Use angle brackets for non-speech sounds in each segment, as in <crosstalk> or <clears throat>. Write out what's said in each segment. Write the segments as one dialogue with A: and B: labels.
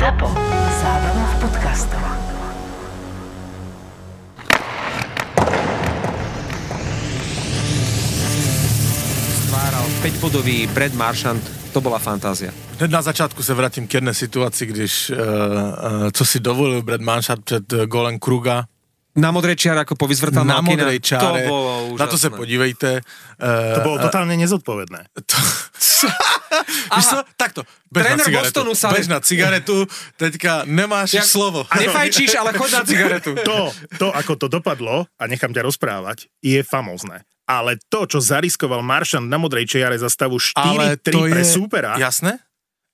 A: ZAPO. Zábrná v podcastov.
B: stváral 5-bodový Brad Marchand, to bola fantázia.
C: Hned na začátku se vrátím k jedné situaci, když, uh, uh, co si dovolil Brad Manšat před uh, golem Kruga,
B: Na modrej čiare, ako povyzvrtal
C: na
B: Malkina,
C: modrej čáre,
B: to bolo úžasné.
C: na to se podívejte. Uh,
D: To bolo totálne nezodpovedné.
C: to, <laughs> Víš co, takto, bež
B: Tréner
C: na cigaretu,
B: Bostonu sa-
C: bež na cigaretu, teďka nemáš
B: Jak-
C: slovo.
B: A nefajčíš, ale chod na cigaretu.
D: To, to, ako to dopadlo, a nechám ťa rozprávať, je famózne. Ale to, čo zariskoval Maršant na modrej čiare za stavu 4-3 pre súpera
C: Jasné?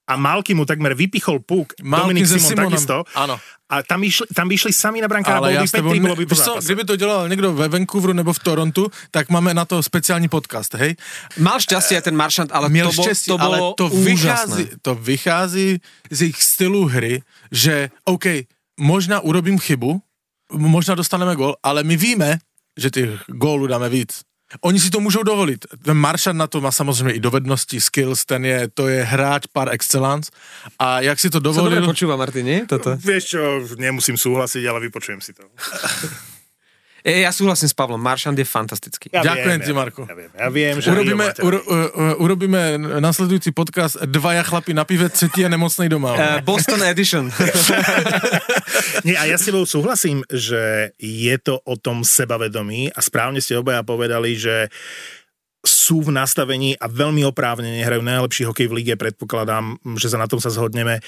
D: A Malky mu takmer vypichol puk,
C: Malky
D: Dominik Simon
C: Simonom,
D: takisto.
C: áno.
D: A tam išli, tam by išli sami na brankára,
C: Ale
D: bol by
C: s tebou
D: 5-3,
C: ne,
D: bolo by po zápase.
C: kdyby to dělal někdo ve Vancouveru nebo v Torontu, tak máme na to speciální podcast, hej?
B: Mal šťastie aj ten Marchand, ale
C: Měl
B: to, bol,
C: štěstí,
B: to
C: ale
B: bolo
C: to
B: úžasné.
C: vychází, to vychází z jejich stylu hry, že OK, možná urobím chybu, možná dostaneme gol, ale my víme, že těch gólů dáme víc. Oni si to můžou dovolit. Ten Maršan na to má samozřejmě i dovednosti, skills, ten je, to je hráč par excellence. A jak si to
B: Sa dobre
C: dovolil...
B: počúva, Martin, nie? Toto.
D: Vieš čo, nemusím súhlasiť, ale vypočujem si to. <laughs>
B: E, ja súhlasím s Pavlom, Marchand je fantastický.
D: Ja
C: Ďakujem
D: viem,
C: ti, Marko.
D: Ja viem, ja viem že
C: Urobíme,
D: máte
C: uro, uh, uh, urobíme nasledujúci podcast Dvaja chlapi na pive, třetí je nemocnej doma.
B: Uh, Boston Edition. <laughs>
D: Nie, a ja s tebou súhlasím, že je to o tom sebavedomí a správne ste obaja povedali, že sú v nastavení a veľmi oprávnene hrajú najlepší hokej v lige, predpokladám, že sa na tom sa zhodneme,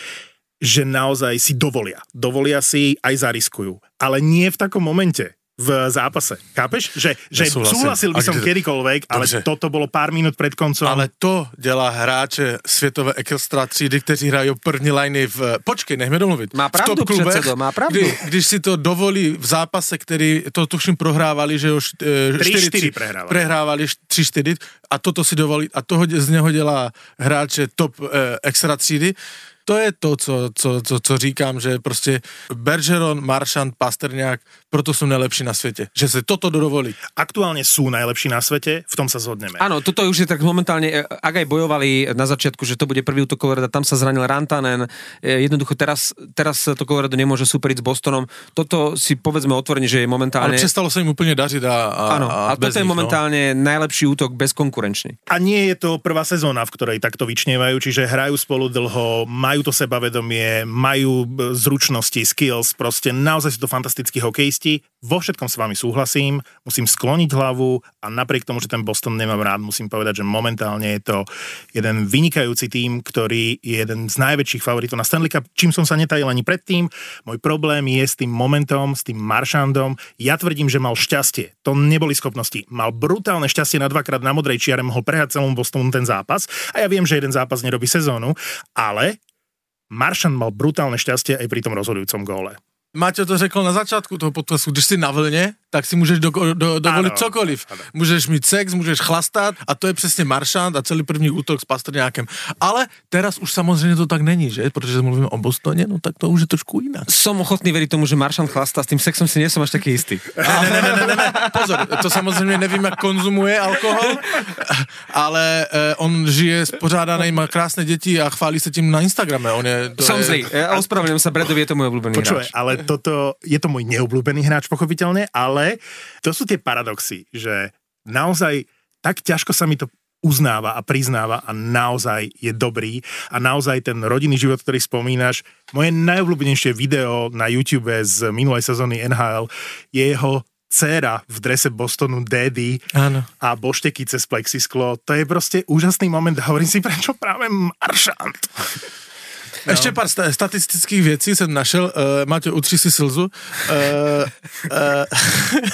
D: že naozaj si dovolia. Dovolia si, aj zariskujú. Ale nie v takom momente v zápase. Chápeš? Že, že
C: Nesúhlasím.
D: súhlasil by som
C: kde-
D: kedykoľvek, ale
C: Dobře.
D: toto bolo pár minút pred koncom.
C: Ale to dělá hráče světové extra třídy, kteří hrají první liny v... Počkej, nechme domluvit.
B: Má
C: v
B: pravdu,
C: top klubech,
B: předsedo, má pravdu.
C: Kdy, když si to dovolí v zápase, který to tuším prohrávali, že už
D: 3-4 prehrávali.
C: prehrávali 3-4 a toto si dovolí a toho z něho dělá hráče top eh, extra třídy. To je to, co, co, co, co říkám, že prostě Bergeron, Maršant, Pasterňák, proto sú najlepší na svete. Že sa toto dovolí.
D: Aktuálne sú najlepší na svete, v tom sa zhodneme.
B: Áno, toto už je tak momentálne, e, ak aj bojovali na začiatku, že to bude prvý útok Colorado, tam sa zranil Rantanen, e, jednoducho teraz, teraz to Colorado nemôže superiť s Bostonom. Toto si povedzme otvorene, že je momentálne...
C: Ale přestalo sa im úplne dažiť a, a,
B: Áno,
C: a,
B: a toto je
C: nich, no.
B: momentálne najlepší útok bezkonkurenčný.
D: A nie je to prvá sezóna, v ktorej takto vyčnievajú, čiže hrajú spolu dlho, majú to sebavedomie, majú b- zručnosti, skills, proste naozaj sú to fantastickí hokejisti. Vo všetkom s vami súhlasím, musím skloniť hlavu a napriek tomu, že ten Boston nemám rád, musím povedať, že momentálne je to jeden vynikajúci tým, ktorý je jeden z najväčších favoritov na Stanley Cup, čím som sa netajil ani predtým. Môj problém je s tým momentom, s tým Maršandom. Ja tvrdím, že mal šťastie. To neboli schopnosti. Mal brutálne šťastie na dvakrát na modrej čiare, mohol prehať celom Bostonu ten zápas. A ja viem, že jeden zápas nerobí sezónu, ale Maršand mal brutálne šťastie aj pri tom rozhodujúcom góle.
C: Maťo to řekl na začátku toho podcastu, když jsi na vlně, tak si můžeš do, do, dovolit
D: Ano,
C: cokoliv.
D: ano.
C: Můžeš mít sex, můžeš chlastat a to je přesně Maršant a celý první útok s Pastrňákem. Ale teraz už samozřejmě to tak není, že? Protože mluvíme o Bostoně, no tak to už je trošku jinak.
B: Som ochotný veriť tomu, že Maršan chlastá, s tým sexom si nie som až taký istý.
C: Ne, ne, ne, ne, ne, ne, pozor, to samozřejmě nevím, jak konzumuje alkohol, ale eh, on žije spořádaný, má krásné děti a chválí se tím na Instagrame. On je, to
B: Som
C: je,
B: zlý. Ja ospravedlňujem sa, Bradovi je to môj obľúbený hráč.
D: ale toto, je to môj neobľúbený hráč pochopiteľne, ale to sú tie paradoxy, že naozaj tak ťažko sa mi to uznáva a priznáva a naozaj je dobrý a naozaj ten rodinný život, ktorý spomínaš, moje najobľúbenejšie video na YouTube z minulej sezóny NHL je jeho dcéra v drese Bostonu Daddy
C: Áno.
D: a bošteky cez plexisklo. To je proste úžasný moment a hovorím si, prečo práve Maršant?
C: No. Ještě pár sta- statistických věcí jsem našel. Uh, Máte, utři si slzu. Uh, uh,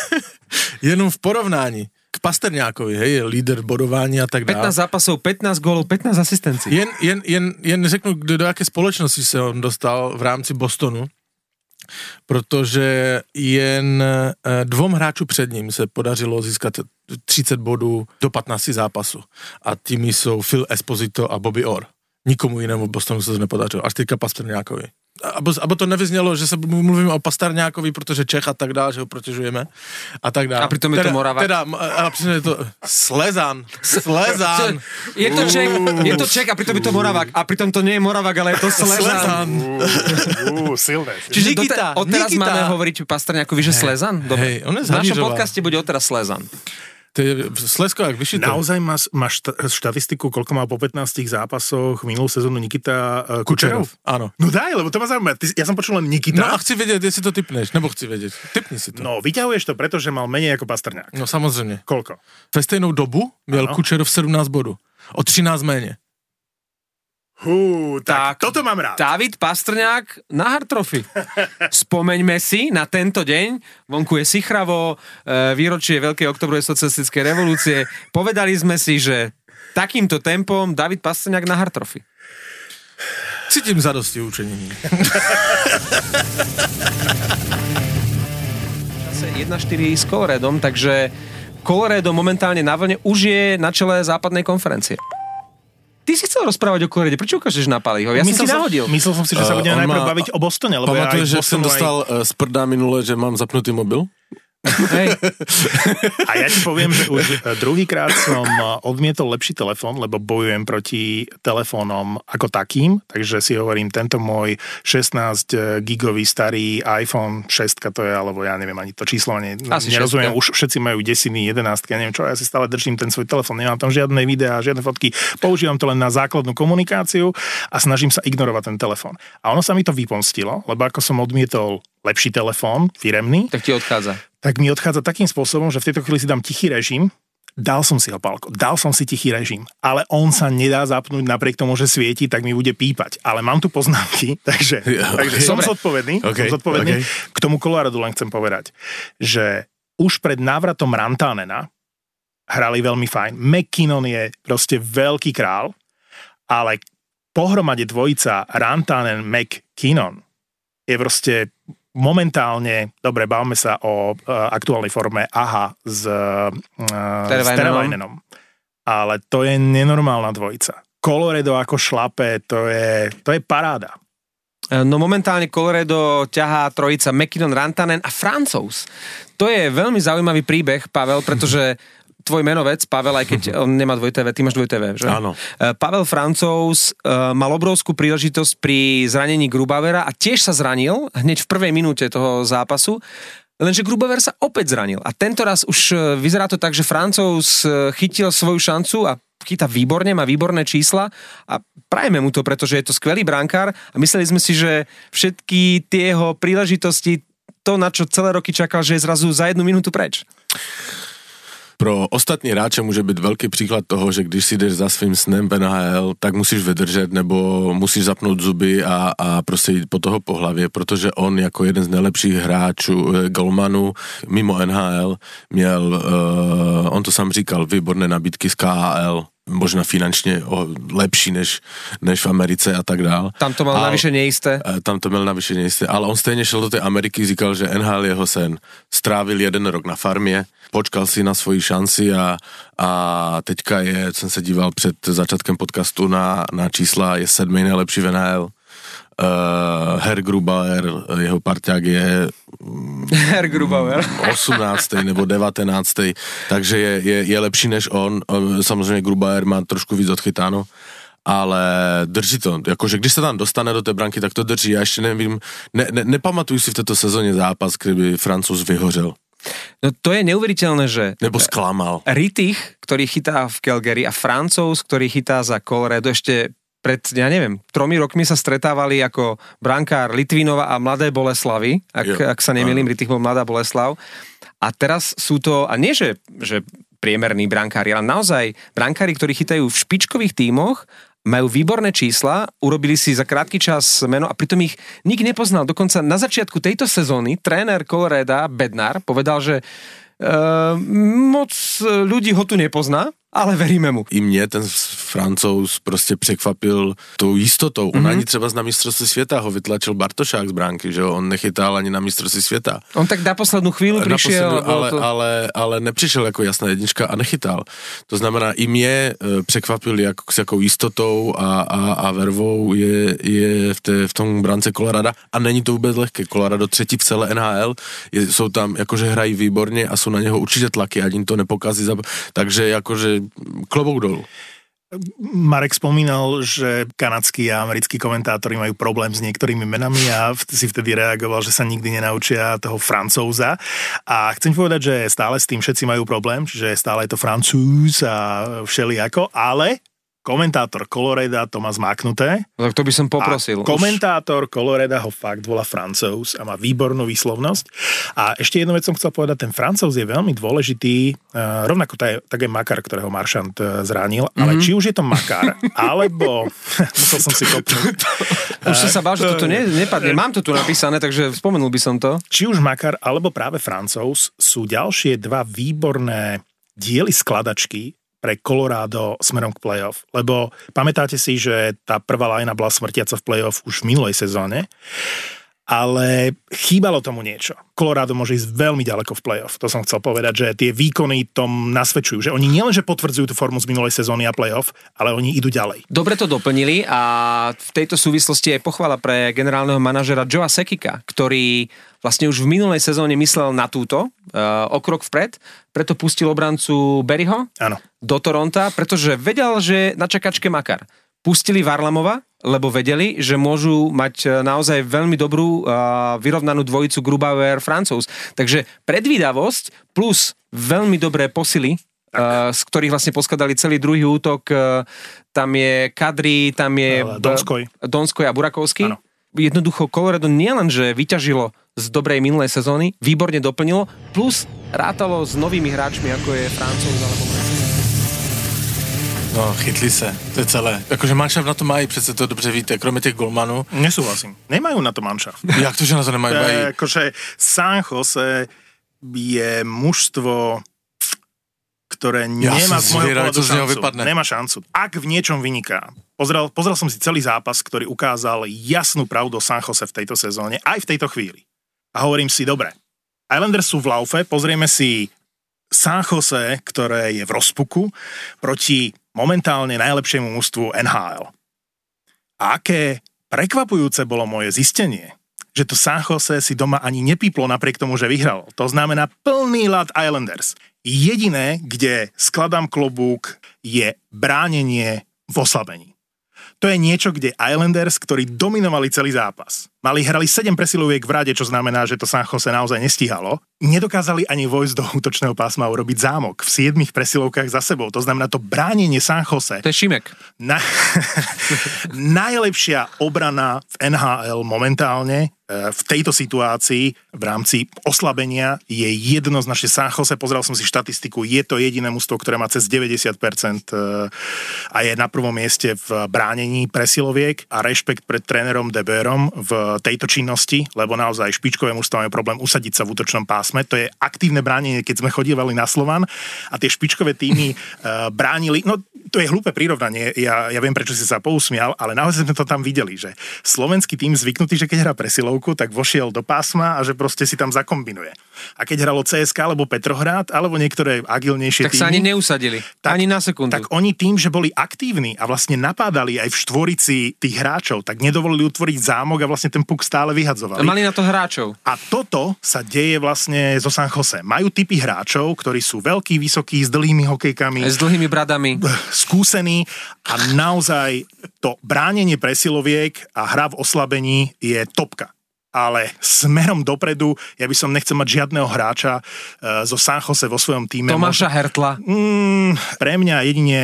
C: <laughs> jenom v porovnání k Pasterňákovi, hej, je líder bodování a tak
B: 15
C: dále.
B: zápasov, 15 gólov, 15 asistencií.
C: Jen, jen, jen, jen řeknu, do, do jaké společnosti se on dostal v rámci Bostonu, protože jen eh, dvom hráčů před ním se podařilo získat 30 bodů do 15 zápasů. A tými jsou Phil Esposito a Bobby Orr. Nikomu jinému Bostonu se to nepodařilo, až teďka Pastrňákovi. abo, abo to nevyznělo, že se mluvíme o Pastarňákovi, protože Čech a tak dále, že ho protěžujeme a tak dále.
B: A přitom je to
C: teda,
B: Moravák.
C: Teda, a přitom je to Slezan. Slezan. <laughs>
B: Je to Čech, je to Čech a pritom je to Moravák. A pritom to nie je Moravák, ale je to Slezan.
D: Uú, silné.
B: Čiže
C: Nikita,
B: odteraz
C: Nikita.
B: máme hovoriť Pastrňákovi, že Slezan? Dobre.
C: hej, on je
B: v našom podcaste bude odteraz Slezan.
C: To je Slezko jak vyšité.
D: Naozaj má, má šta, štatistiku, koľko má po 15 zápasoch minulú sezónu Nikita uh, Kučerov?
C: Áno.
D: No daj, lebo to ma zaujíma. Ty, ja som počul len Nikita.
C: No a chci vědět, jestli to typneš, nebo chci vědět. Typni si to.
D: no vyťahuješ to preto, že mal menej ako Pastrňák.
C: No samozřejmě.
D: Koľko?
C: Ve stejnou dobu měl
D: Ano.
C: Kučerov 17 bodů. O 13 méně.
D: Hú, tak,
B: Tak,
D: toto mám rád.
B: David Pastrňák na Hartrofy. <laughs> Spomeňme si na tento deň, vonku je Sichravo, e, výročie Veľkej oktobrovej socialistickej revolúcie. Povedali sme si, že takýmto tempom David Pastrňák na Hartrofy.
C: Cítím zadosti učinění.
B: čase 1-4 s Coloredom, takže Colorado momentálne na vlne už je na čele západnej konferencie. Ty si chcel rozprávať o Colorade, prečo ukážeš na Paliho? Ja som si
D: som,
B: nahodil.
D: myslel som si, že sa
E: Eh,
D: budeme
E: on
D: najprv baviť o Bostone, lebo ja aj
E: Pamatuješ, že
D: aj-
E: dostal uh, z prda minule, že mám zapnutý mobil?
B: Hej.
D: A ja ti poviem, že už e, druhýkrát som e, odmietol lepší telefón, lebo bojujem proti telefónom ako takým, takže si hovorím, tento môj 16 gigový starý iPhone 6 to je, alebo ja neviem ani to číslo, ne,
B: Asi
D: nerozumiem,
B: šestka.
D: už všetci majú desiny 11, ja neviem čo, ja si stále držím ten svoj telefón, nemám tam žiadne videá, žiadne fotky, používam to len na základnú komunikáciu a snažím sa ignorovať ten telefón. A ono sa mi to vypomstilo, lebo ako som odmietol lepší telefón, firemný,
B: Tak ti odchádza.
D: Tak mi odchádza takým spôsobom, že v tejto chvíli si dám tichý režim, dal som si ho, Pálko, dal som si tichý režim, ale on sa nedá zapnúť napriek tomu, že svieti, tak mi bude pípať. Ale mám tu poznámky, <laughs> takže,
E: Jo,
D: takže
E: ok.
D: som
B: Dobre.
D: zodpovedný,
E: Ok,
D: som zodpovedný.
E: ok.
D: K tomu Coloradu len chcem povedať, že už pred návratom Rantanena hrali veľmi fajn. McKinnon je proste veľký král, ale pohromade dvojica Rantanen McKinnon je proste momentálne, dobre, bavme sa o uh, aktuálnej forme AHA s, uh, s
B: Terevainenom.
D: Terevainenom. Ale to je nenormálna dvojica. Colorado ako šlape, to je, to je paráda.
B: No momentálne Colorado ťahá trojica McKinnon, Rantanen a Francouz. To je veľmi zaujímavý príbeh, Pavel, pretože <laughs> tvoj menovec, Pavel, aj keď <laughs> on nemá dvojité V, ty máš dvojité V, že?
E: Áno.
B: E, Pavel Francouz e, mal obrovskú príležitosť pri zranení Grubauera a tiež sa zranil hneď v prvej minúte toho zápasu. Lenže Grubauer sa opäť zranil. A tento raz už e, vyzerá to tak, že Francouz chytil svoju šancu a chytá výborne, má výborné čísla a prajeme mu to, pretože je to skvelý brankár a mysleli sme si, že všetky tie jeho príležitosti, to, na čo celé roky čakal, že je zrazu za jednu minútu preč.
E: Pro ostatní hráče může být velký příklad toho, že když si jdeš za svým snem v NHL, tak musíš vydržet nebo musíš zapnout zuby a, a prostě jít po toho po hlavě, protože on jako jeden z nejlepších hráčů, eh, golmanů mimo NHL měl, uh, on to sám říkal, výborné nabídky z KHL, možná finančně o, lepší než, než v Americe a tak dál.
B: Tam to mal
E: Ale-
B: navyše neisté.
E: Eh, Tam to měl navýšeně jistě, ale on stejně šel do té Ameriky, říkal, že NHL je jeho sen. Strávil jeden rok na farmě, počkal si na svoji šanci a, a teďka je, jsem se díval před začátkem podcastu na, na čísla, je sedmý nejlepší v NHL. Uh, Herr Grubauer, jeho parťák je <laughs>
B: Herr Grubauer.
E: 18. nebo 19. Takže je, je, je lepší než on. On- Samozřejmě Grubauer má trošku víc odchytáno, ale drží to. Jakože když se tam dostane do té branky, tak to drží. Já ještě nevím, ne, ne, nepamatuju si v této sezóně zápas, kdyby Francouz vyhořel.
B: No to je neuveriteľné, že
E: Nebo sklamal.
B: Rittich, ktorý chytá v Calgary a Francouz, ktorý chytá za Colorado ešte pred, ja neviem, tromi rokmi sa stretávali ako brankár Litvinova a Mladé Boleslavy, ak,
E: Jo,
B: ak sa nemýlim, Rittich bol Mladá Boleslav. A teraz sú to, a nie že, že priemerní brankári, ale naozaj brankári, ktorí chytajú v špičkových tímoch, majú výborné čísla, urobili si za krátky čas meno a pritom ich nik nepoznal. Dokonca na začiatku tejto sezóny tréner Coloreda Bednar povedal, že Uh, moc ľudí ho tu nepozná ale veríme mu.
E: I mě ten francouz prostě překvapil tou jistotou. On mm-hmm. ani třeba z na mistrovství světa ho vytlačil Bartošák z bránky, že jo? On nechytal ani na mistrovství světa.
B: On tak na poslednú chvíľu
E: Na
B: prišiel.
E: poslednu, ale,
B: to...
E: ale, ale nepřišel jako jasná jednička a nechytal. To znamená, i mě e, překvapil, jak, s jakou jistotou a, a, a vervou je, je v, té, v tom brance Colorada a není to vůbec lehké. Colorado třetí v celé NHL, je, jsou tam, jakože hrají výborně a jsou na něho určitě tlaky, jim to nepokazí. za- Takže jakože klobouk dolů.
D: Marek spomínal, že kanadskí a americkí komentátori majú problém s niektorými menami a si vtedy reagoval, že sa nikdy nenaučia toho francúza. A chcem povedať, že stále s tým všetci majú problém, čiže stále je to francúz a všelijako, ale komentátor Coloreda to má zmáknuté.
B: Tak to by som poprosil.
D: A komentátor Coloreda ho fakt volá Francouz a má výbornú výslovnosť. A ešte jednu vec som chcel povedať, ten Francouz je veľmi dôležitý, uh, rovnako tak je, tak je Makar, ktorého Maršant uh, zranil, mm-hmm. ale či už je to Makar, <laughs> alebo... <laughs> musel som si kopnúť. <laughs>
B: Už som sa bál, že toto ne, nepadne. Mám to tu napísané, takže spomenul by som to.
D: Či už Makar, alebo práve Francouz sú ďalšie dva výborné diely skladačky pre Colorado smerom k playoff. Lebo pamätáte si, že tá prvá lajna bola smrtiaca v playoff už v minulej sezóne, ale chýbalo tomu niečo. Colorado môže ísť veľmi ďaleko v playoff. To som chcel povedať, že tie výkony tom nasvedčujú, že oni nielenže potvrdzujú tú formu z minulej sezóny a playoff, ale oni idú ďalej.
B: Dobre to doplnili a v tejto súvislosti je pochvala pre generálneho manažera Joea Sekika, ktorý vlastne už v minulej sezóne myslel na túto, uh, o krok vpred, preto pustil obrancu Berryho
D: Áno.
B: do Toronta, pretože vedel, že na čakačke makar. Pustili Varlamova, lebo vedeli, že môžu mať e, naozaj veľmi dobrú uh, vyrovnanú dvojicu Grubauer Francouz. Takže predvídavosť plus veľmi dobré posily, uh, z ktorých vlastne poskladali celý druhý útok. Tam je Kadri, tam je
D: Donskoj.
B: Donskoj a Burakovský.
D: Áno.
B: Jednoducho Colorado nielen, že vyťažilo z dobrej minulej sezóny, výborne doplnilo, plus rátalo s novými hráčmi, ako je Francouz alebo
C: No, chytli se, to je celé. Jakože manšaft na to mají, přece to dobře víte, kromě těch golmanů.
D: Nesúhlasím. Nemajú na to manšaft. <laughs>
C: Jak to, že na to nemají? Mají,
D: E, akože San Jose je mužstvo, ktoré
C: Ja
D: nemá z môjho pohľadu
C: čo z neho
D: šancu.
C: vypadne.
D: Nemá šancu. Ak v niečom vyniká. Pozrel, pozrel som si celý zápas, ktorý ukázal jasnú pravdu San Jose v tejto sezóne, aj v tejto chvíli. A hovorím si, dobre, Islanders sú v laufe, pozrieme si San Jose, ktoré je v rozpuku, proti momentálne najlepšiemu mužstvu NHL. A aké prekvapujúce bolo moje zistenie, že to San Jose si doma ani nepíplo napriek tomu, že vyhral. To znamená plný lad Islanders. Jediné, kde skladám klobúk, je bránenie v oslabení. To je niečo, kde Islanders, ktorí dominovali celý zápas, mali, hrali 7 presiloviek v rade, čo znamená, že to San Jose naozaj nestíhalo, nedokázali ani vojsť do útočného pásma urobiť zámok v 7 presilovkách za sebou. To znamená, to bránenie San Jose
B: To je Šimek.
D: na, <laughs> najlepšia obrana v NHL momentálne e, v tejto situácii v rámci oslabenia je jednoznačne San Jose, pozrel som si štatistiku, je to jediné mužstvo, ktoré má cez 90% e, a je na prvom mieste v bránení presiloviek a rešpekt pred trénerom Deberom v tejto činnosti, lebo naozaj špičkové mužstvo majú problém usadiť sa v útočnom pásme. To je aktívne bránenie, keď sme chodívali na Slovan a tie špičkové týmy <laughs> e, bránili, no to je hlúpe prirovnanie, ja, ja viem, prečo si sa pousmial, ale naozaj sme to tam videli, že slovenský tým zvyknutý, že keď hrá presilovku, tak vošiel do pásma a že proste si tam zakombinuje. A keď hralo CSK alebo Petrohrad, alebo niektoré agilnejšie
B: Tak
D: týmy,
B: sa ani neusadili. ani na sekundu.
D: tak oni tým, že boli aktívni a vlastne napádali aj v štvorici tých hráčov, tak nedovolili utvoriť zámok a vlastne ten puk stále vyhadzovali.
B: Mali na to hráčov.
D: A toto sa deje vlastne zo San Jose. Majú typy hráčov, ktorí sú veľkí, vysokí, s dlhými hokejkami,
B: S dlhými bradami.
D: skúsení a naozaj to bránenie presiloviek a hra v oslabení je topka. Ale smerom dopredu, ja by som nechcel mať žiadneho hráča e, zo San Jose vo svojom týme.
B: Tomáša Hertla.
D: Mm, pre mňa jedine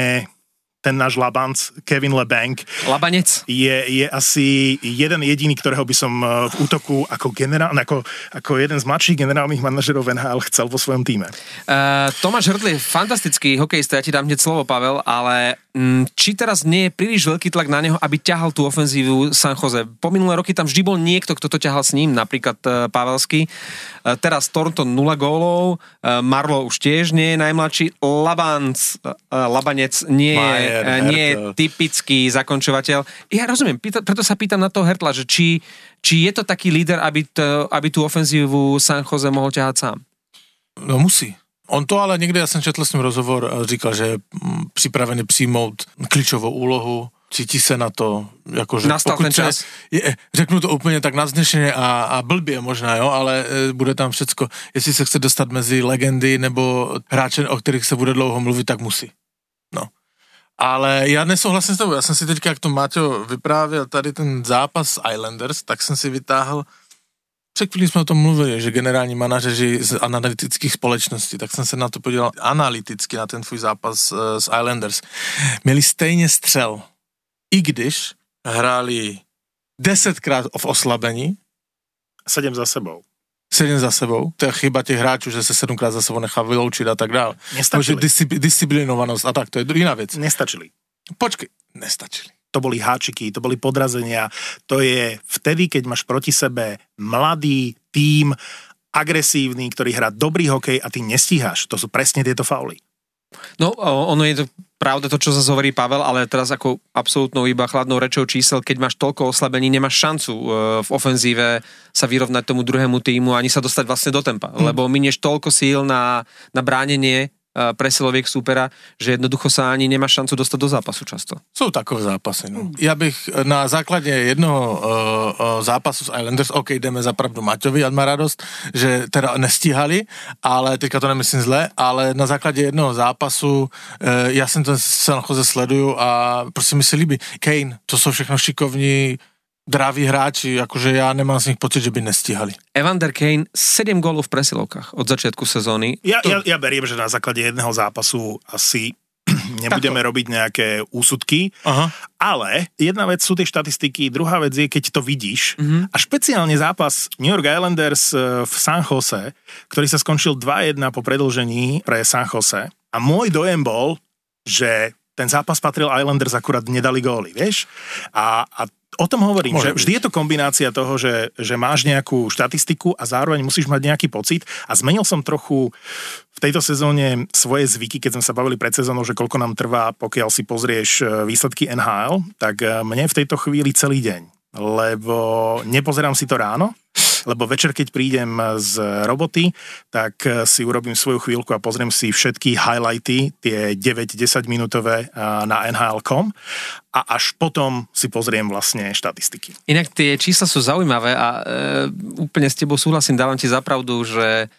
D: ten náš Labanc, Kevin LeBanc,
B: Labanec.
D: je, je asi jeden jediný, ktorého by som eh, v útoku ako, generál, ako, ako jeden z mladších generálnych manažerov NHL chcel vo svojom týme.
B: Uh, Tomáš Hrdl je fantastický hokejista, ja ti dám hneď slovo, Pavel, ale či teraz nie je príliš veľký tlak na neho, aby ťahal tú ofenzívu San Jose? Po minulé roky tam vždy bol niekto, kto to ťahal s ním, napríklad uh, Pavelský. Uh, teraz Thornton 0 gólov, uh, Marlo už tiež nie je najmladší, Labanc, Labanec nie je
C: Majer,
B: nie je typický zakončovateľ. Ja rozumiem, preto sa pýtam na toho Hertla, že či, či je to taký líder, aby, to, aby tú ofenzívu San Jose mohol ťahať sám.
C: No musí. On to ale někde, já jsem četl s ním rozhovor, a říkal, že je mm, připravený přijmout klíčovou úlohu, cítí se na to, jakože
B: Nastal ten
C: se-
B: čas.
C: Je, řeknu to úplně tak naznešeně a, a blbě možná, jo, ale e, bude tam všecko. Jestli se chce dostat mezi legendy nebo hráče, o kterých se bude dlouho mluvit, tak musí. No. Ale já nesouhlasím s tebou, já jsem si teďka, jak to Máťo vyprávěl, tady ten zápas Islanders, tak jsem si vytáhl před chvílí jsme o tom mluvili, že generální manažeři z analytických společností, tak jsem se na to podíval analyticky na ten tvůj zápas eh, s Islanders. Měli stejně střel, i když hráli desetkrát v oslabení,
D: Sedem za sebou.
C: sedm za sebou, to je chyba těch hráčů, že se sedmkrát za sebou nechá vyloučit a tak dále.
D: Nestačili.
C: Takže discipl- disciplinovanost a tak, to je jiná věc.
D: Nestačili.
C: Počkej, nestačili.
D: To boli háčiky, to boli podrazenia. To je vtedy, keď máš proti sebe mladý tím, agresívny, ktorý hrá dobrý hokej a ty nestíhaš. To sú presne tieto fauly.
B: No, ono je to pravda to, čo zase hovorí Pavel, ale teraz ako absolútnou iba chladnou rečou čísel, keď máš toľko oslabení, nemáš šancu e, v ofenzíve sa vyrovnať tomu druhému týmu ani sa dostať vlastne do tempa,
C: Hm.
B: lebo minieš toľko síl na, na bránenie presiloviek súpera, že jednoducho sa ani nemá šancu dostať do zápasu často.
C: Jsou takové zápasy. No. Já bych na základě jednoho uh, uh, zápasu s Islanders, OK, jdeme za pravdu Maťovi, ať má radost, že teda nestíhali, ale teďka to nemyslím zle, ale na základě jednoho zápasu, uh, já jsem to San Jose sleduju a prostě mi se líbí. Kane, to jsou všechno šikovní, dráví hráči, jakože já nemám z nich pocit, že by nestíhali.
B: Evander Kane 7 gólov v presilovkách od začiatku sezóny.
D: Ja, ja, ja beriem, že na základe jedného zápasu asi <clears throat> nebudeme robiť nejaké úsudky,
C: Aha.
D: ale jedna vec sú tie štatistiky, druhá vec je, keď to vidíš. A špeciálne zápas New York Islanders eh, v San Jose, ktorý sa skončil 2-1 po predlžení pre San Jose. A môj dojem bol, že ten zápas patril Islanders, akurát nedali góly, vieš? A, a o tom hovorím,
C: Môže
D: že vždy je to kombinácia toho, že, že máš nejakú štatistiku a zároveň musíš mať nejaký pocit. A zmenil som trochu v tejto sezóne svoje zvyky, keď sme sa bavili pred sezónou, že koľko nám trvá, pokiaľ si pozrieš e, výsledky NHL, tak e, mne v tejto chvíli celý deň. Lebo nepozerám si to ráno, lebo večer, keď prídem z roboty, tak e, si urobím svoju chvíľku a pozriem si všetky highlighty, tie 9-10 minútové a, na NHL.com a až potom si pozriem vlastne štatistiky.
B: Inak tie čísla sú zaujímavé a e, úplne s tebou súhlasím, dávam ti zapravdu, že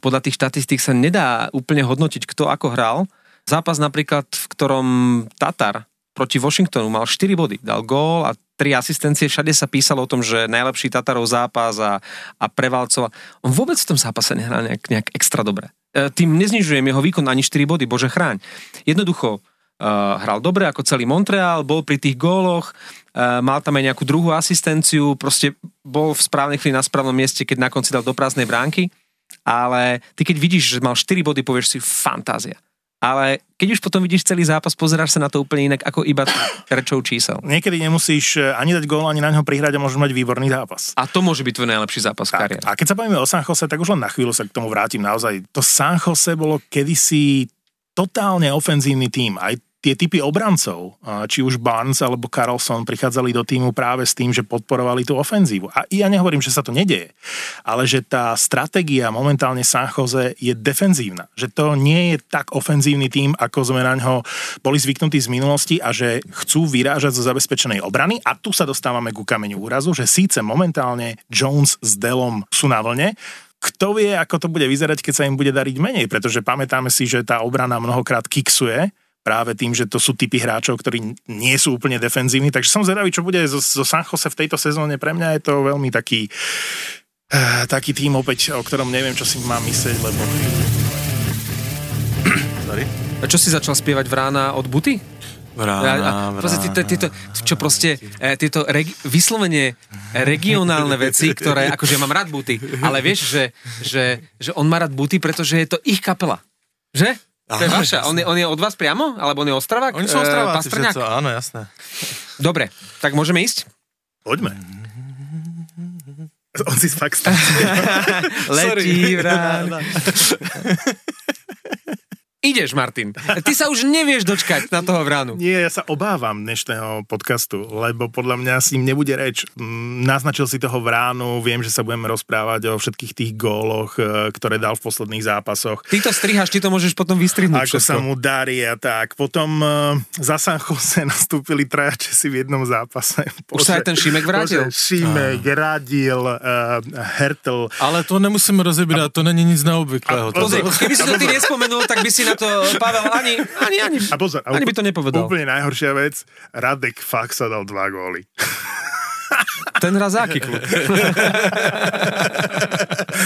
B: podľa tých štatistík sa nedá úplne hodnotiť, kto ako hral. Zápas napríklad, v ktorom Tatar proti Washingtonu mal 4 body, dal gól a 3 asistencie, všade sa písalo o tom, že najlepší Tatarov zápas a, a prevalcoval. On vôbec v tom zápase nehral nejak, nejak extra dobre. E, tým neznižujem jeho výkon ani 4 body, bože chráň. Jednoducho, Uh, hral dobre ako celý Montreal, bol pri tých góloch, uh, mal tam aj nejakú druhú asistenciu, proste bol v správnej chvíli na správnom mieste, keď na konci dal do prázdnej bránky, ale ty keď vidíš, že mal 4 body, povieš si fantázia. Ale keď už potom vidíš celý zápas, pozeráš sa na to úplne inak ako iba rečou čísel.
D: Niekedy nemusíš e, ani dať gól, ani na ňo prihrať a môžeš mať výborný zápas.
B: A to môže byť tvoj najlepší zápas
D: Tak,
B: kariére.
D: a keď sa bavíme o San Jose, tak už len na chvíľu sa k tomu vrátim naozaj. To San Jose bolo kedysi totálne ofenzívny tím. Aj tie typy obrancov, či už Barnes alebo Carlson, prichádzali do týmu práve s tým, že podporovali tú ofenzívu. A ja nehovorím, že sa to nedeje, ale že tá stratégia momentálne San Jose je defenzívna. Že to nie je tak ofenzívny tím, ako sme na ňo boli zvyknutí z minulosti a že chcú vyrážať zo zabezpečenej obrany. A tu sa dostávame ku kameňu úrazu, že síce momentálne Jones s Delom sú na vlne, kto vie, ako to bude vyzerať, keď sa im bude dariť menej, pretože pamätáme si, že tá obrana mnohokrát kiksuje práve tým, že to sú typy hráčov, ktorí nie sú úplne defenzívni, takže som zvedavý, čo bude zo, zo San Jose v tejto sezóne. Pre mňa je to veľmi taký eh, taký tým opäť, o ktorom neviem, čo si mám myslieť, lebo
C: Sorry.
B: A čo si začal spievať v rána od Buty?
E: Vrána,
B: a, a proste tieto, tieto, čo proste, e, tieto regi- vyslovene regionálne veci, ktoré, akože ja mám rád buty, ale vieš, že, že, že on má rád buty, pretože je to ich kapela. Že? To je vaša. On je, on je od vás priamo? Alebo on je Ostravák?
C: Oni sú
B: E,
C: ostrováci
B: Pastrňák?
C: všetko, áno, jasné.
B: Dobre, tak môžeme ísť?
D: Poďme. On si fakt. <laughs>
B: Letí vrán. <laughs> Ideš, Martin. Ty sa už nevieš dočkať na toho vránu.
D: Nie, ja sa obávam dnešného podcastu, lebo podľa mňa s ním nebude reč. Mm, Naznačil si toho vránu, viem, že sa budeme rozprávať o všetkých tých góloch, e, ktoré dal v posledných zápasoch.
B: Ty to strihaš, ty to môžeš potom vystrihnúť
D: Ako
B: všetko.
D: sa mu darí a tak. Potom uh, za San Jose nastúpili traja Česi v jednom zápase.
B: Už sa aj ten Šimek vrátil?
D: Bože, Šimek, Radil, uh, Hertel.
C: Ale to nemusíme rozebírať, to není nic neobvyklého.
B: Pozri, keby si to ty nespomenul, tak by si na to Pavel ani, ani, ani,
D: A pozor,
B: ani by to nepovedal.
D: Úplne najhoršia vec, Radek fakt sa dal dva góly.
B: Ten za aký klub? <laughs>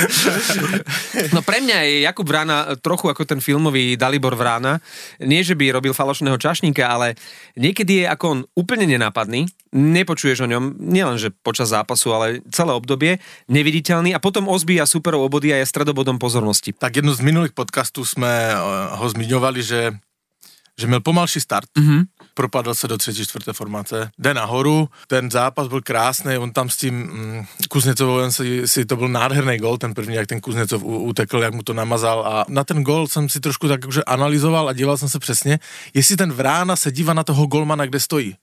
B: <laughs> No pre mňa je Jakub Vrána trochu ako ten filmový Dalibor Vrána. Nie, že by robil falošného čašníka, ale niekedy je ako on úplne nenápadný, nepočuješ o ňom, nielenže počas zápasu, ale celé obdobie, neviditeľný a potom ozbíja superov obody a je stredobodom pozornosti.
C: Tak jednu z minulých podcastů jsme eh, ho zmiňovali, že že měl pomalší start,
B: Mhm.
C: mm-hmm. Propadl se do třetí, čtvrté formace, jde nahoru, ten zápas byl krásný, on tam s tím mm, Kuznecovem si, si, to byl nádherný gol, ten první, jak ten Kuznecov utekl, jak mu to namazal. A na ten gol jsem si trošku tak už analyzoval a díval jsem se přesně, jestli ten Vrána se dívá na toho golmana, kde stojí.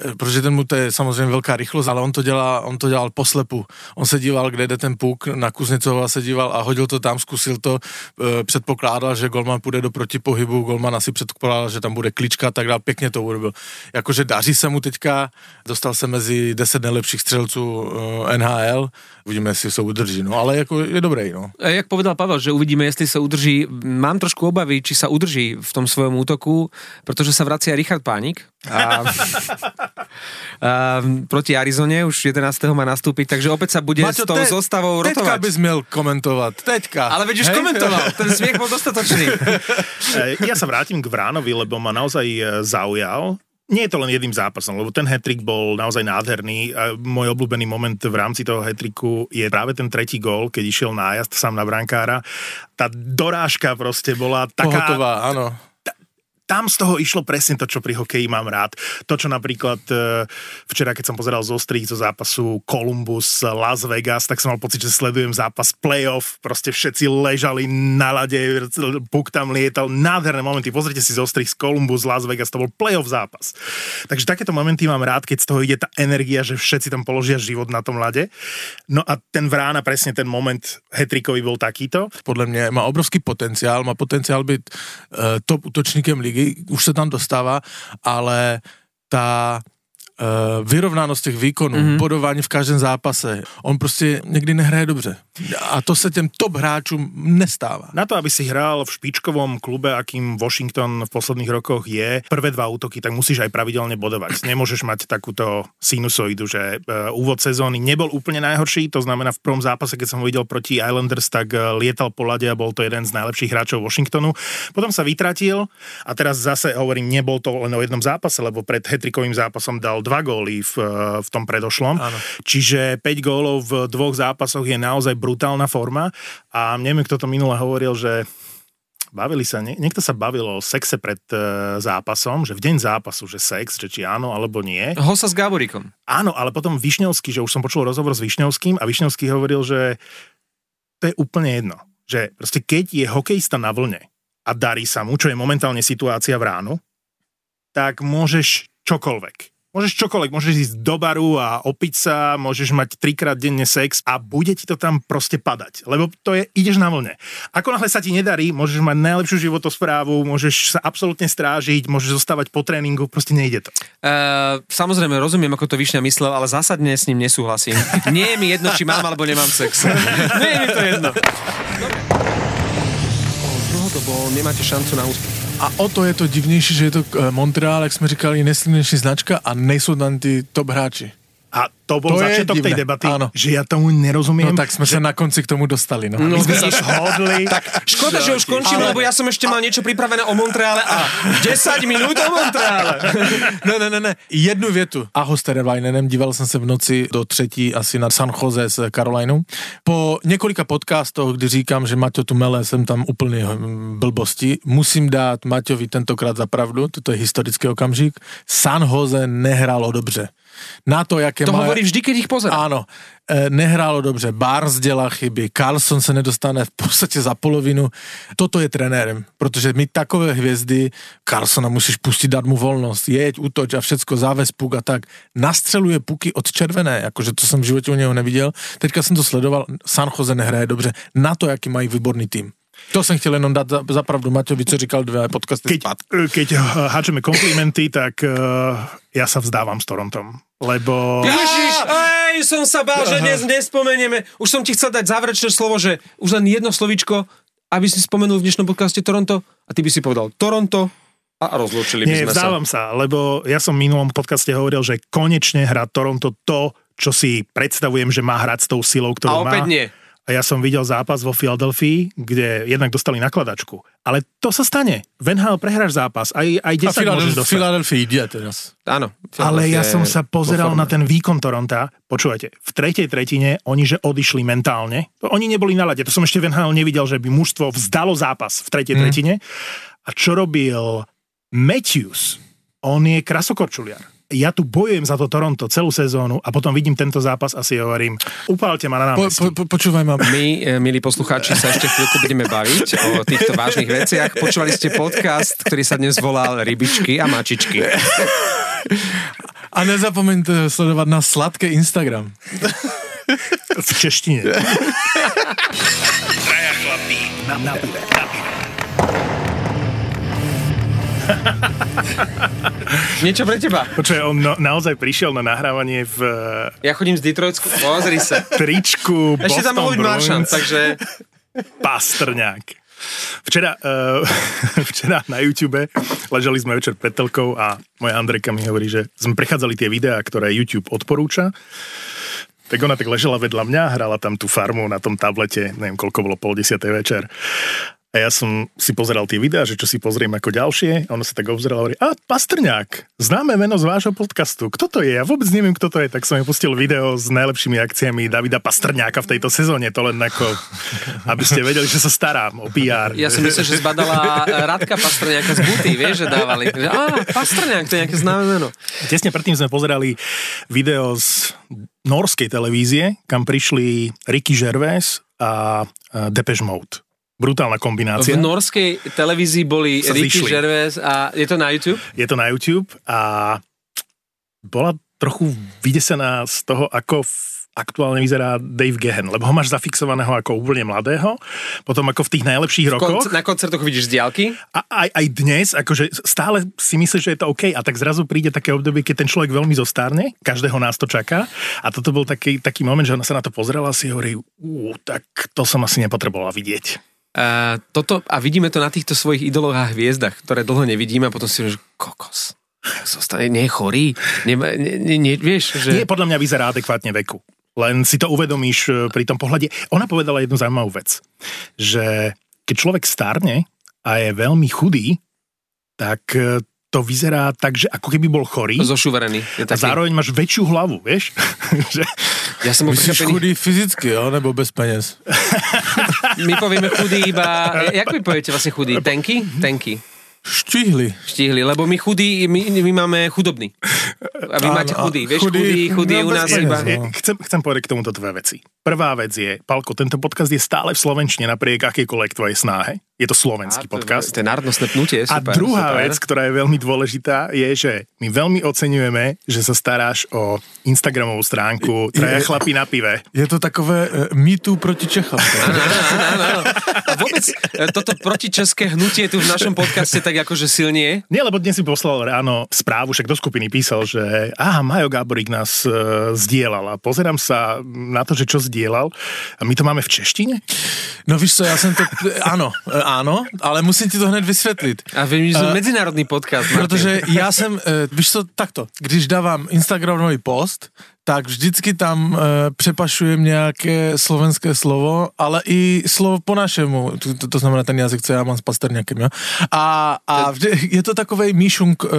C: Eh, protože ten mu to je samozřejmě velká rychlost, ale on to, dělá, on to dělal poslepu. On se díval, kde jde ten puk, na Kuznecova se díval a hodil to tam, zkusil to, eh, předpokládal, že golman půjde do protipohybu, golman asi předpokládal, že tam bude klička a tak dále, pěkně to urobil. Jakože daří se mu teďka, dostal se mezi 10 nejlepších střelců eh, NHL, uvidíme, jestli se udrží, no ale jako je dobrý, no.
B: A Jak povedal Pavel, že uvidíme, jestli sa udrží. Mám trošku obavy, či sa udrží v tom svojom útoku, pretože sa vracia Richard Pánik. A, <laughs> a proti Arizone už 11. má nastúpiť, takže opäť sa bude s tou
C: te-
B: zostavou
C: teďka
B: rotovať.
C: bys měl komentovat, teďka.
B: Ale veď už
C: Hej?
B: komentoval, <laughs> ten smiech bol dostatočný.
D: E, Ja sa vrátim k Vránovi, lebo ma naozaj e, zaujal. Nie je to len jedným zápasom, lebo ten hetrik bol naozaj nádherný. A môj obľúbený moment v rámci toho hetriku je práve ten tretí gól, keď išiel nájazd sám na brankára. Tá dorážka proste bola taká...
C: Pohotová, áno.
D: Tam z toho išlo presne to, čo pri hokeji mám rád. To, čo napríklad e, včera, keď som pozeral zo strých zo zápasu Columbus Las Vegas, tak som mal pocit, že sledujem zápas playoff, proste všetci ležali na lade, puk tam lietal, nádherné momenty. Pozrite si zo strých z Columbus Las Vegas, to bol playoff zápas. Takže takéto momenty mám rád, keď z toho ide tá energia, že všetci tam položia život na tom lade. No a ten Vrána, presne ten moment hetrikový bol takýto.
C: podle mě má obrovský potenciál, má potenciál být uh, top útočníkem ligy, už se tam dostává, ale ta uh, vyrovnanost těch výkonů,
B: Mhm.
C: mm-hmm. bodování v každém zápase, on prostě někdy nehraje dobře. A to se těm top hráčům nestává.
D: Na to, aby si hral v špičkovom klube, akým Washington v posledných rokoch je, prvé dva útoky, tak musíš aj pravidelne bodovať. Nemôžeš mať takúto sinusoidu, že uh, úvod sezóny nebol úplne najhorší, to znamená v prvom zápase, keď som ho videl proti Islanders, tak uh, lietal po lade a bol to jeden z najlepších hráčov Washingtonu. Potom sa vytratil a teraz zase hovorím, nebol to len o jednom zápase, lebo pred hetrikovým zápasom dal dva góly v, uh, v tom predošlom.
C: Áno.
D: Čiže 5 gólov v dvoch zápasoch je naozaj brutálna forma a neviem, kto to minule hovoril, že bavili sa, nie, niekto sa bavil o sexe pred e, zápasom, že v deň zápasu, že sex, že či áno alebo nie.
B: Hosa s Gáborikom.
D: Áno, ale potom Višňovský, že už som počul rozhovor s Višňovským a Višňovský hovoril, že to je úplne jedno. Že proste keď je hokejista na vlne a darí sa mu, čo je momentálne situácia v ránu, tak môžeš čokoľvek. Môžeš čokoľvek, môžeš ísť do baru a opiť sa, môžeš mať trikrát denne sex a bude ti to tam proste padať, lebo to je, ideš na vlne. Ako náhle sa ti nedarí, môžeš mať najlepšiu životosprávu, môžeš sa absolútne strážiť, môžeš zostávať po tréningu, proste nejde to.
B: Uh, samozrejme, rozumiem, ako to Višňa myslel, ale zásadne s ním nesúhlasím. Nie je mi jedno, či mám alebo nemám sex. Nie je mi to jedno. Dobre. Dlhodobo nemáte šancu na úspech.
C: A o to je to divnější, že je to eh, Montreal, jak jsme říkali, nejsilnější značka a nejsou tam ty top hráči.
D: A to bol
C: To
D: začiatok tej debaty,
C: áno.
D: že ja tomu nerozumiem.
C: No tak sme sa na konci k tomu dostali. No.
D: My sme sa shodli. <laughs>
B: Škoda, že už končím,
C: Ale-
B: lebo ja som ešte mal niečo pripravené o Montreale a 10 minút o Montreale. <laughs>
C: Ne, ne, ne, ne. Jednu větu. Aho s Terevajnenem, díval jsem se v noci do třetí asi na San Jose s Carolinou. Po několika podcastoch, kdy říkám, že Maťo tu mele, jsem tam úplný hm, blbosti, musím dát Maťovi tentokrát za pravdu, toto je historický okamžik. San Jose nehrálo dobře. Na to, jaké
B: To
C: má...
B: hovorí vždy, keď ich pozerá.
C: Áno, e, nehrálo dobře, Barnes dělá chyby, Carlson se nedostane v podstatě za polovinu. Toto je trenérem, protože my takové hvězdy, Carlsona musíš pustit, dát mu volnost, jeď, útoč a všecko, záves puk a tak. Nastřeluje puky od červené, jakože to jsem v životě u něho neviděl. Teďka jsem to sledoval, San Jose nehraje dobře. Na to, jaký mají výborný tým. To jsem chtěl jenom dát za, za pravdu Maťovi, co říkal dvě podcasty
D: Keď,
C: zpátky.
D: keď háčeme komplimenty, tak uh, ja sa vzdávam s Torontom. Lebo...
B: Ježiš, ej, som sa bál, že dnes nespomenieme. Už som ti chcel dať záverečné slovo, že už len jedno slovíčko, aby si spomenul v dnešnom podcaste Toronto a ty by si povedal Toronto a rozlúčili by
D: Nie,
B: sme sa.
D: vzdávam sa, lebo ja som v minulom podcaste hovoril, že konečne hrá Toronto to, čo si predstavujem, že má hrať s tou silou,
B: A
D: ktorú
B: opäť
D: má.
B: nie.
D: A ja som videl zápas vo Filadelfii, kde jednak dostali nakladačku. Ale to sa stane. Van Hal prehráš zápas, aj, aj 10
C: A
D: môžeš
C: Philadelphia,
D: dostať.
C: Philadelphia ide teraz.
B: Áno.
D: Ale ja som sa pozeral na ten výkon Toronta. Počúvajte, v tretej tretine oni, že odišli mentálne. Oni neboli na lade. To som ešte Hal nevidel, že by mužstvo vzdalo zápas v tretej
C: Mhm.
D: tretine. A čo robil Matthews? On je krasokorčuliar. Ja tu bojujem za to Toronto celú sezónu a potom vidím tento zápas a si hovorím, upálte ma na námestí.
C: po, po, počúvaj ma,
B: My, e, milí poslucháči, sa ešte chvíľku budeme baviť o týchto vážnych veciach. Počúvali ste podcast, ktorý sa dnes volal Rybičky a mačičky.
C: A nezapomeňte sledovať na sladké Instagram.
D: v češtine. Traja chlapí na, na pive, <laughs>
B: Niečo pre teba.
D: Počuaj, on no, naozaj prišiel na nahrávanie v eh,
B: Ja chodím z Detroitsku. Pozri sa.
D: tričku
B: Ešte tam mohol byť
D: Boston
B: Maršant, takže...
D: Pastrňák. Včera, uh, <laughs> včera na YouTube ležali sme večer pred telkou a moja Andrejka mi hovorí, že sme prechádzali tie videá, ktoré YouTube odporúča. Tak ona tak ležela vedľa mňa, hrala tam tú farmu na tom tablete, neviem koľko bolo, pol desiatej večer. A ja som si pozeral tie videá, že čo si pozriem ako ďalšie. A ona sa tak obzerala a hovorí, a Pastrňák, známe meno z vášho podcastu. Kto to je? Ja vôbec neviem, kto to je. Tak som jej pustil video s najlepšími akciami Davida Pastrňáka v tejto sezóne. To len ako, aby ste vedeli, že sa starám o PR.
B: Ja som myslel, že zbadala Radka Pastrňáka z Buty, vieš, že dávali. Že, á, Pastrňák, to je nejaké známe meno.
D: Tesne predtým sme pozerali video z norskej televízie, kam prišli Ricky Gervais a a Depeche Mode. Brutálna kombinácia.
B: V norskej televízii boli
D: Sa
B: Ricky
D: zišli.
B: Gervais a je to na YouTube?
D: Je to na YouTube a bola trochu vydesená z toho, ako aktuálne vyzerá Dave Gehen, lebo ho máš zafixovaného ako úplne mladého, potom ako v tých najlepších rokoch.
B: Konc- na koncertoch vidíš z diálky?
D: A aj, aj dnes, akože stále si myslíš, že je to OK a tak zrazu príde také obdobie, keď ten človek veľmi zostarne, každého nás to čaká a toto bol taký, taký moment, že ona sa na to pozrela a si hovorí, tak to som asi nepotrebovala vidieť.
B: Uh, toto, a vidíme to na týchto svojich idoloch a hviezdach, ktoré dlho nevidíme a potom si že kokos. Zostane, nie je chorý. Nie, nie, nie, nie, vieš, že...
D: Nie, podľa mňa vyzerá adekvátne veku. Len si to uvedomíš e, pri tom pohľade. Ona povedala jednu zaujímavú vec, že keď človek starne a je veľmi chudý, tak e, to vyzerá tak, že ako keby bol chorý
B: Zošuverený. Je
D: a
B: taký,
D: zároveň máš väčšiu hlavu, vieš? <laughs> že,
B: ja som
C: Myslíš
B: prekvapený.
C: chudý fyzicky, jo, nebo bez peněz? <laughs>
B: My povieme chudý iba... Jak vy poviete vlastne chudý? Tenky? Tenky.
C: Štihli.
B: Štihli, lebo my chudí, my, my máme chudobný. A vy máte chudý. Vieš,
C: chudý-
B: chudý, chudý je
C: no,
B: u nás
C: peniaz,
B: iba...
C: no.
D: chcem, chcem povedať k tomuto dve veci. Prvá vec je, Palko, tento podcast je stále v slovenčine napriek akejkoľvek tvojej snahe. Je to slovenský podcast.
B: To je národnostné pnutie,
D: A
B: super.
D: druhá
B: super.
D: vec, ktorá je veľmi dôležitá, je, že my veľmi oceňujeme, že sa staráš o Instagramovú stránku Traja chlapí na pive.
C: Je to takové uh, mýtu proti Čechám.
B: Áno, áno, áno, áno. A vôbec e, toto protičeské hnutie tu v našom podcaste tak akože silnie.
D: Nie, lebo dnes si poslal ráno správu, však do skupiny písal, že aha, Majo Gáborík nás e, zdieľal a pozerám sa na to, že čo zdieľal a my to máme v češtine?
C: No víš co, já jsem to, ano, eh, ano, ale musím ti to hned vysvětlit.
B: A my sme
C: A-
B: medzinárodný podcast. Martin.
C: Protože já jsem, eh, víš co, takto, když dávám Instagramový post, tak vždycky tam e, přepašujem nějaké slovenské slovo, ale i slovo po našemu, to, to, to znamená ten jazyk, co já mám s Pasterňakem, jo? A, a vždy, je to takovej míšunk e, e,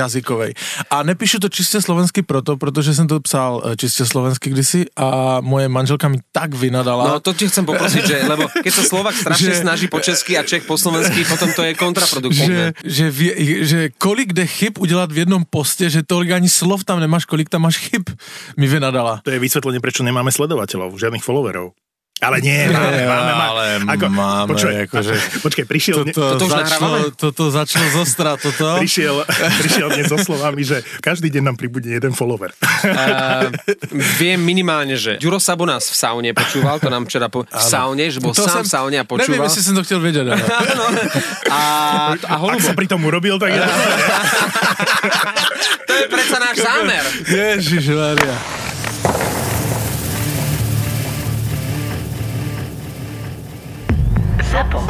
C: jazykovej. A nepíšu to čistě slovensky proto, protože jsem to psal e, čistě slovensky kdysi a moje manželka mi tak vynadala.
B: No to ti chcem poprosiť, že, lebo keď sa Slovak strašne
C: Že-
B: snaží po česky a Čech po slovensky, potom to je kontraproduktívne.
C: že, že, že kolik jde chyb udělat v jednom postě, že tolik ani slov tam nemáš, kolik tam máš chyb, mi vynadala.
D: To je vysvetlenie, prečo nemáme sledovateľov, žiadnych followerov. Ale nie, máme, máme, <laughs>
C: ale máme,
D: počkaj,
C: akože-
D: počkaj, prišiel,
B: Toto už
C: začalo, toto začalo zostra, toto. <laughs>
D: prišiel, prišiel dnes so slovami, že každý deň nám pribudne jeden follower.
B: Uh, viem minimálne, že Ďuro Sabo nás v saune počúval, to nám včera po... v saune, že bol
C: To
B: sám v
C: som-
B: saune a počúval.
C: jestli jsem to chtěl vědět, ale... <laughs>
B: A, a
D: Ak
B: holubo.
D: sa pri tom urobil, tak je
B: To je predsa náš zámer.
C: Ježišmaria.
A: ZAPO.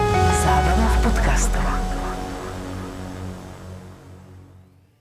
A: Zábrná v podcastovách.